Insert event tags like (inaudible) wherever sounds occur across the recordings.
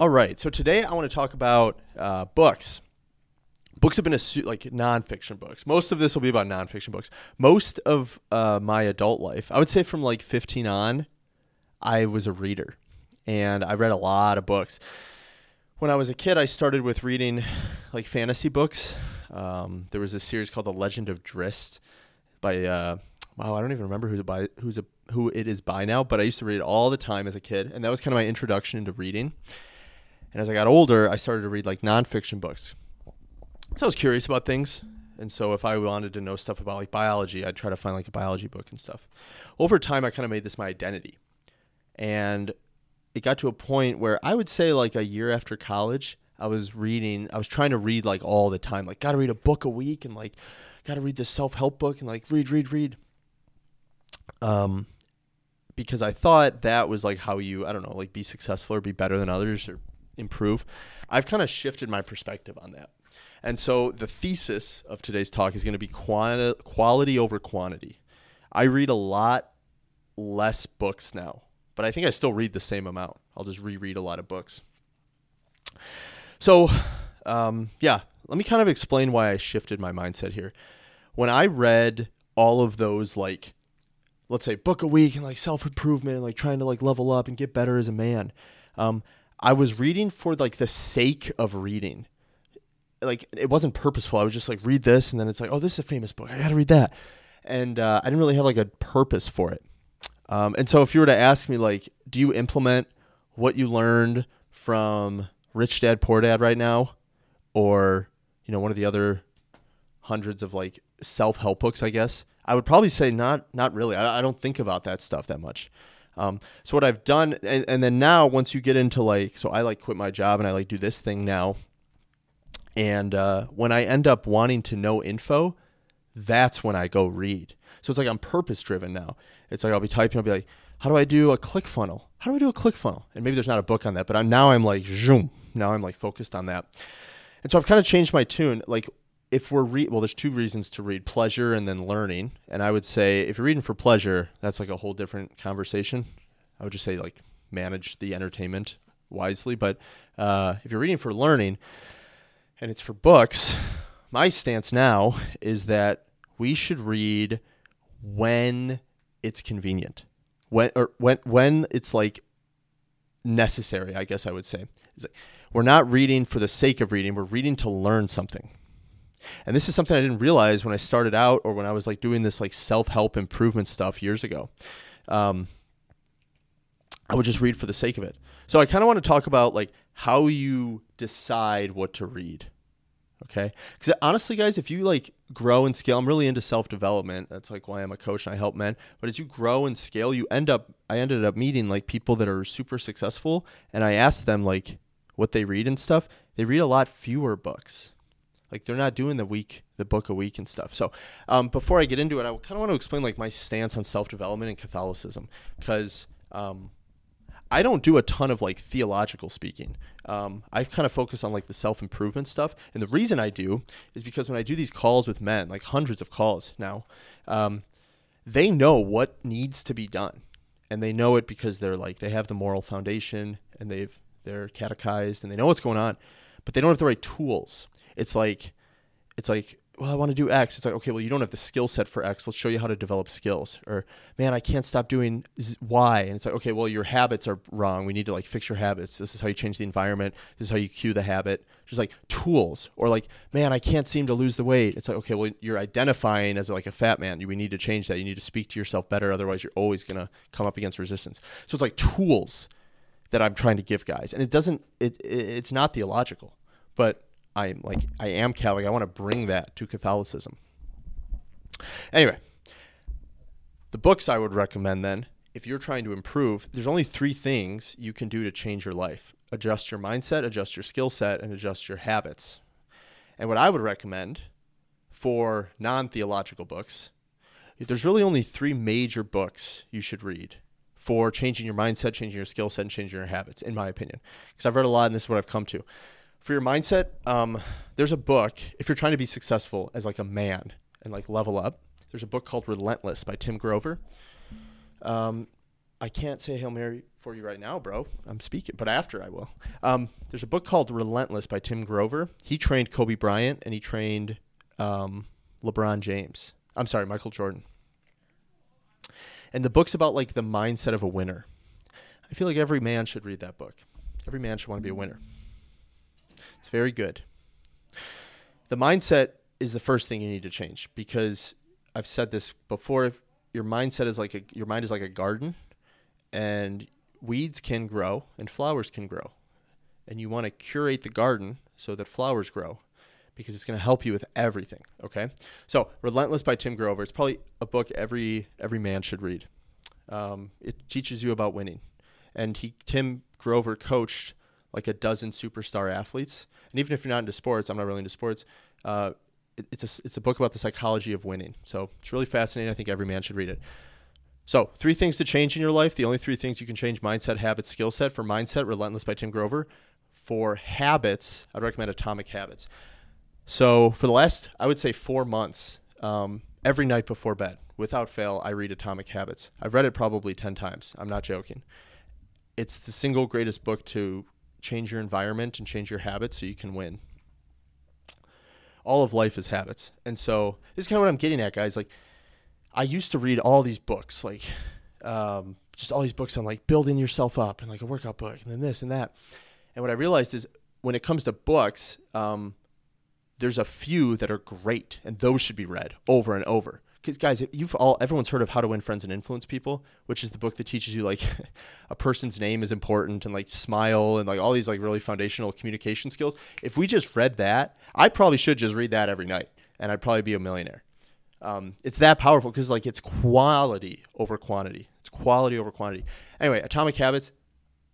All right. So today I want to talk about uh, books. Books have been a su- like nonfiction books. Most of this will be about nonfiction books. Most of uh, my adult life, I would say from like 15 on, I was a reader, and I read a lot of books. When I was a kid, I started with reading like fantasy books. Um, there was a series called The Legend of Drizzt by uh, wow, I don't even remember who's by who's a who it is by now, but I used to read it all the time as a kid, and that was kind of my introduction into reading. And as I got older, I started to read like nonfiction books. So I was curious about things. And so if I wanted to know stuff about like biology, I'd try to find like a biology book and stuff. Over time, I kind of made this my identity. And it got to a point where I would say like a year after college, I was reading, I was trying to read like all the time, like got to read a book a week and like got to read this self-help book and like read, read, read. Um, because I thought that was like how you, I don't know, like be successful or be better than others or improve. I've kind of shifted my perspective on that. And so the thesis of today's talk is going to be quanti- quality over quantity. I read a lot less books now, but I think I still read the same amount. I'll just reread a lot of books. So, um, yeah, let me kind of explain why I shifted my mindset here. When I read all of those, like, let's say book a week and like self improvement and like trying to like level up and get better as a man, um, I was reading for like the sake of reading. Like it wasn't purposeful. I was just like read this, and then it's like, oh, this is a famous book. I got to read that, and uh, I didn't really have like a purpose for it. Um, and so, if you were to ask me, like, do you implement what you learned from Rich Dad Poor Dad right now, or you know one of the other hundreds of like self help books, I guess I would probably say not not really. I, I don't think about that stuff that much. Um, so what I've done, and, and then now once you get into like, so I like quit my job and I like do this thing now. And uh, when I end up wanting to know info, that's when I go read. So it's like I'm purpose driven now. It's like I'll be typing, I'll be like, how do I do a click funnel? How do I do a click funnel? And maybe there's not a book on that, but I'm now I'm like, zoom. Now I'm like focused on that. And so I've kind of changed my tune. Like if we're re- well, there's two reasons to read: pleasure and then learning. And I would say if you're reading for pleasure, that's like a whole different conversation. I would just say like manage the entertainment wisely. But uh, if you're reading for learning, and it's for books, my stance now is that we should read when it's convenient, when or when when it's like necessary. I guess I would say. Like, we're not reading for the sake of reading. We're reading to learn something. And this is something I didn't realize when I started out or when I was like doing this like self-help improvement stuff years ago. Um, I would just read for the sake of it. So I kind of want to talk about like how you decide what to read. Okay? Cuz honestly guys, if you like grow and scale, I'm really into self-development. That's like why I'm a coach and I help men. But as you grow and scale, you end up I ended up meeting like people that are super successful and I asked them like what they read and stuff. They read a lot fewer books like they're not doing the week, the book a week and stuff. So um, before I get into it, I kind of want to explain like my stance on self development and Catholicism because um, I don't do a ton of like theological speaking. Um, I kind of focus on like the self improvement stuff, and the reason I do is because when I do these calls with men, like hundreds of calls now, um, they know what needs to be done, and they know it because they're like they have the moral foundation and they've they're catechized and they know what's going on, but they don't have the right tools it's like it's like well, I want to do X. It's like, okay, well, you don't have the skill set for X. Let's show you how to develop skills. Or, man, I can't stop doing Y. And it's like, okay, well, your habits are wrong. We need to like fix your habits. This is how you change the environment. This is how you cue the habit. Just like tools. Or like, man, I can't seem to lose the weight. It's like, okay, well, you're identifying as like a fat man. We need to change that. You need to speak to yourself better. Otherwise, you're always going to come up against resistance. So it's like tools that I'm trying to give guys. And it doesn't, it, it it's not theological, but I'm like I am Catholic. I want to bring that to Catholicism. Anyway, the books I would recommend then, if you're trying to improve, there's only three things you can do to change your life: adjust your mindset, adjust your skill set, and adjust your habits. And what I would recommend for non-theological books, there's really only three major books you should read for changing your mindset, changing your skill set, and changing your habits, in my opinion. Because I've read a lot, and this is what I've come to for your mindset, um, there's a book if you're trying to be successful as like a man and like level up. There's a book called Relentless by Tim Grover. Um, I can't say Hail Mary for you right now, bro. I'm speaking, but after I will. Um, there's a book called Relentless by Tim Grover. He trained Kobe Bryant and he trained um, LeBron James. I'm sorry, Michael Jordan. And the book's about like the mindset of a winner. I feel like every man should read that book. Every man should want to be a winner. It's very good. The mindset is the first thing you need to change because I've said this before. Your mindset is like a, your mind is like a garden, and weeds can grow and flowers can grow, and you want to curate the garden so that flowers grow because it's going to help you with everything. Okay, so Relentless by Tim Grover. It's probably a book every every man should read. Um, it teaches you about winning, and he Tim Grover coached like a dozen superstar athletes. And even if you're not into sports, I'm not really into sports. Uh, it, it's a it's a book about the psychology of winning. So it's really fascinating. I think every man should read it. So three things to change in your life. The only three things you can change: mindset, habits, skill set. For mindset, Relentless by Tim Grover. For habits, I'd recommend Atomic Habits. So for the last, I would say four months, um, every night before bed, without fail, I read Atomic Habits. I've read it probably ten times. I'm not joking. It's the single greatest book to change your environment and change your habits so you can win. All of life is habits. And so this is kind of what I'm getting at, guys. Like, I used to read all these books, like, um, just all these books on like building yourself up and like a workout book and then this and that. And what I realized is when it comes to books, um, there's a few that are great and those should be read over and over because guys, you've all everyone's heard of How to Win Friends and Influence People, which is the book that teaches you like (laughs) a person's name is important and like smile and like all these like really foundational communication skills. If we just read that, I probably should just read that every night, and I'd probably be a millionaire. Um, it's that powerful because like it's quality over quantity. It's quality over quantity. Anyway, Atomic Habits,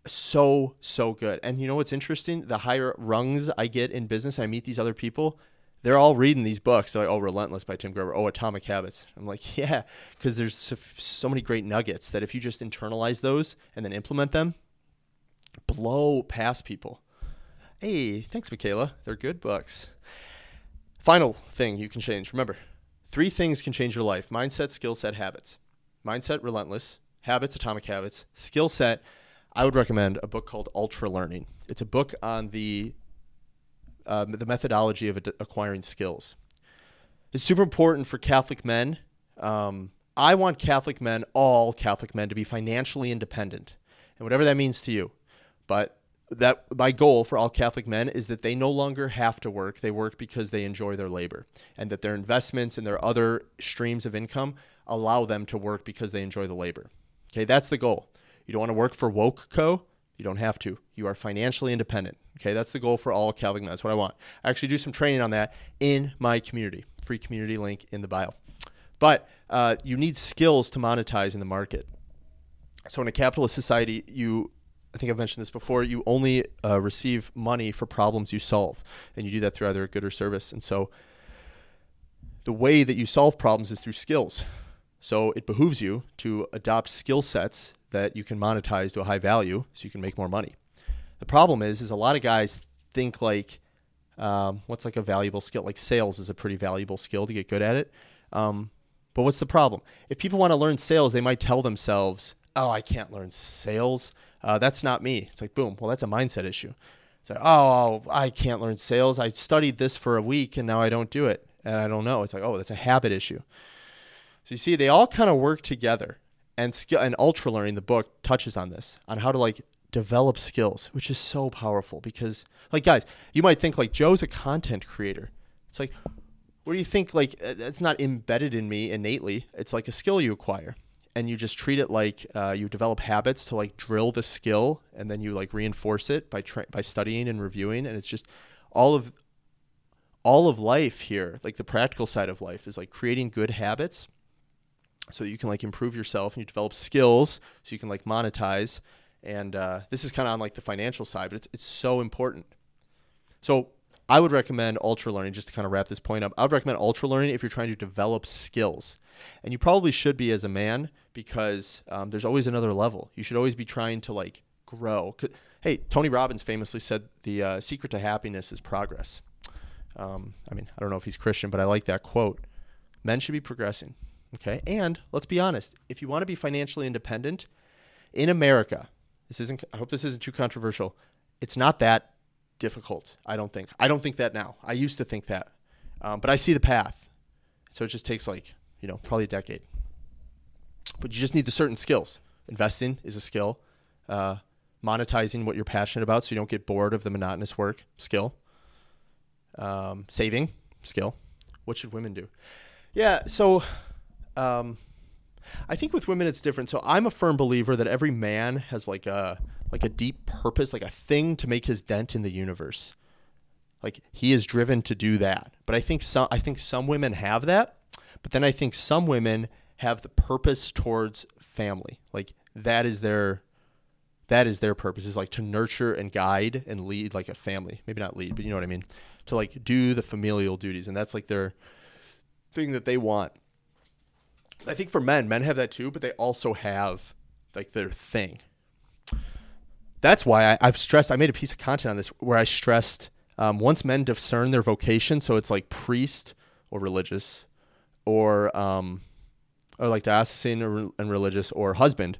so so good. And you know what's interesting? The higher rungs I get in business, I meet these other people they're all reading these books. They're like, oh, Relentless by Tim Grover. Oh, Atomic Habits. I'm like, (laughs) yeah, because there's so, so, many great nuggets that if you just internalize those and then implement them, blow past people. Hey, thanks, Michaela. They're good books. Final thing you can change. Remember, three things can change your life mindset, skill set, habits. Mindset, Relentless. Habits, Atomic Habits. Skill set, I would recommend a book called Ultra Learning. It's a book on the um, the methodology of ad- acquiring skills. It's super important for Catholic men. Um, I want Catholic men, all Catholic men, to be financially independent, and whatever that means to you. But that my goal for all Catholic men is that they no longer have to work. They work because they enjoy their labor, and that their investments and their other streams of income allow them to work because they enjoy the labor. Okay, that's the goal. You don't want to work for Woke Co. You don't have to. You are financially independent. Okay, that's the goal for all men. That's what I want. I actually do some training on that in my community. Free community link in the bio. But uh, you need skills to monetize in the market. So in a capitalist society, you I think I've mentioned this before. You only uh, receive money for problems you solve, and you do that through either a good or service. And so, the way that you solve problems is through skills. So it behooves you to adopt skill sets that you can monetize to a high value, so you can make more money. The problem is, is a lot of guys think like, um, what's like a valuable skill? Like sales is a pretty valuable skill to get good at it. Um, but what's the problem? If people want to learn sales, they might tell themselves, "Oh, I can't learn sales. Uh, that's not me." It's like, boom. Well, that's a mindset issue. It's like, oh, I can't learn sales. I studied this for a week and now I don't do it, and I don't know. It's like, oh, that's a habit issue. So you see, they all kind of work together. And skill and ultra learning, the book touches on this, on how to like develop skills, which is so powerful because, like, guys, you might think like Joe's a content creator. It's like, what do you think? Like, uh, it's not embedded in me innately. It's like a skill you acquire, and you just treat it like uh, you develop habits to like drill the skill, and then you like reinforce it by tra- by studying and reviewing, and it's just all of all of life here, like the practical side of life, is like creating good habits so you can like improve yourself and you develop skills so you can like monetize and uh, this is kind of on like the financial side, but it's it's so important. So I would recommend ultra learning just to kind of wrap this point up. I would recommend ultra learning if you're trying to develop skills, and you probably should be as a man because um, there's always another level. You should always be trying to like grow. Hey, Tony Robbins famously said the uh, secret to happiness is progress. Um, I mean, I don't know if he's Christian, but I like that quote. Men should be progressing. Okay, and let's be honest. If you want to be financially independent, in America, this isn't. I hope this isn't too controversial. It's not that difficult. I don't think. I don't think that now. I used to think that, um, but I see the path. So it just takes like you know probably a decade. But you just need the certain skills. Investing is a skill. Uh, monetizing what you're passionate about, so you don't get bored of the monotonous work. Skill. Um, saving skill. What should women do? Yeah. So. Um, I think with women it's different. So I'm a firm believer that every man has like a like a deep purpose, like a thing to make his dent in the universe. Like he is driven to do that. But I think some I think some women have that, but then I think some women have the purpose towards family. Like that is their that is their purpose is like to nurture and guide and lead like a family. Maybe not lead, but you know what I mean. To like do the familial duties and that's like their thing that they want. I think for men, men have that too, but they also have like their thing. That's why I, have stressed. I made a piece of content on this where I stressed um, once men discern their vocation, so it's like priest or religious, or um, or like diocesan or, and religious or husband.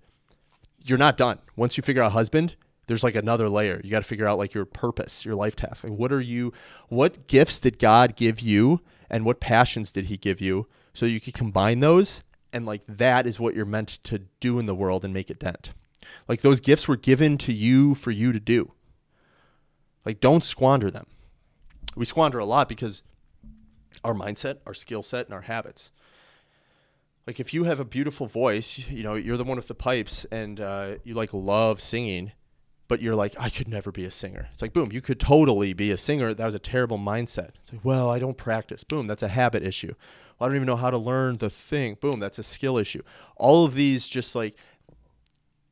You're not done. Once you figure out husband, there's like another layer. You got to figure out like your purpose, your life task. Like what are you? What gifts did God give you, and what passions did He give you, so you could combine those and like that is what you're meant to do in the world and make a dent. Like those gifts were given to you for you to do. Like don't squander them. We squander a lot because our mindset, our skill set, and our habits. Like if you have a beautiful voice, you know, you're the one with the pipes, and uh, you like love singing, but you're like, I could never be a singer. It's like, boom, you could totally be a singer. That was a terrible mindset. It's like, well, I don't practice. Boom, that's a habit issue. I don't even know how to learn the thing. Boom, that's a skill issue. All of these just like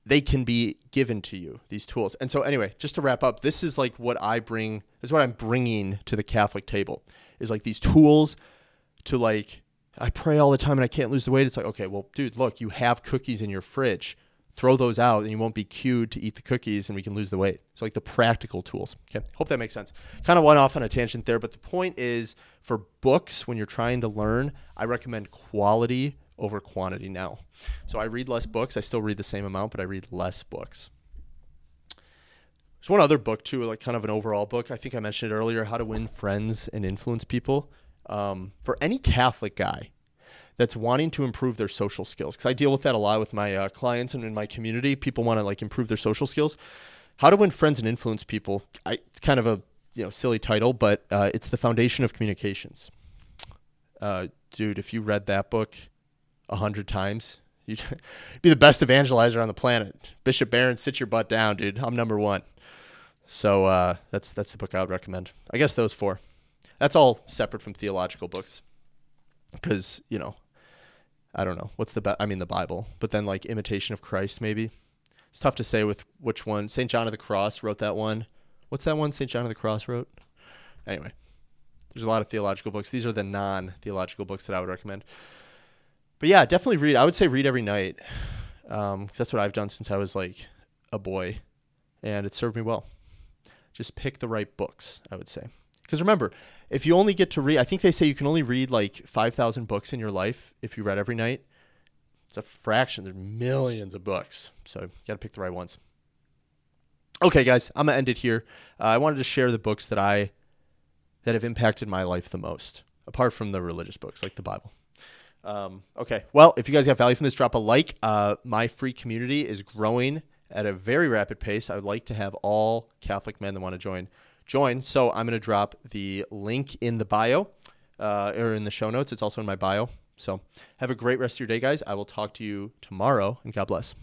they can be given to you these tools. And so anyway, just to wrap up, this is like what I bring this is what I'm bringing to the Catholic table is like these tools to like I pray all the time and I can't lose the weight. It's like, okay, well, dude, look, you have cookies in your fridge throw those out and you won't be cued to eat the cookies and we can lose the weight. So like the practical tools. Okay. Hope that makes sense. Kind of went off on a tangent there, but the point is for books when you're trying to learn, I recommend quality over quantity now. So I read less books. I still read the same amount, but I read less books. There's one other book too, like kind of an overall book. I think I mentioned it earlier, How to Win Friends and Influence People. Um, for any Catholic guy, that's wanting to improve their social skills because I deal with that a lot with my uh, clients and in my community. People want to like improve their social skills. How to win friends and influence people. I, it's kind of a you know silly title, but uh, it's the foundation of communications. Uh, dude, if you read that book a hundred times, (laughs) you'd be the best evangelizer on the planet. Bishop Barron, sit your butt down, dude. I'm number one. So uh, that's that's the book I would recommend. I guess those four. That's all separate from theological books, because you know I don't know what's the best. I mean the Bible, but then like imitation of Christ maybe. It's tough to say with which one. Saint John of the Cross wrote that one. What's that one Saint John of the Cross wrote? Anyway, there's a lot of theological books. These are the non-theological books that I would recommend. But yeah, definitely read. I would say read every night. Um, that's what I've done since I was like a boy, and it served me well. Just pick the right books. I would say. Because remember, if you only get to read, I think they say you can only read like 5,000 books in your life if you read every night. It's a fraction. There's millions of books. So you got to pick the right ones. Okay, guys, I'm going to end it here. Uh, I wanted to share the books that I that have impacted my life the most, apart from the religious books like the Bible. Um, okay, well, if you guys got value from this, drop a like. Uh, my free community is growing at a very rapid pace. I would like to have all Catholic men that want to join join. So I'm going to drop the link in the bio uh, or in the show notes. It's also in my bio. So have a great rest of your day, guys. I will talk to you tomorrow, and God bless.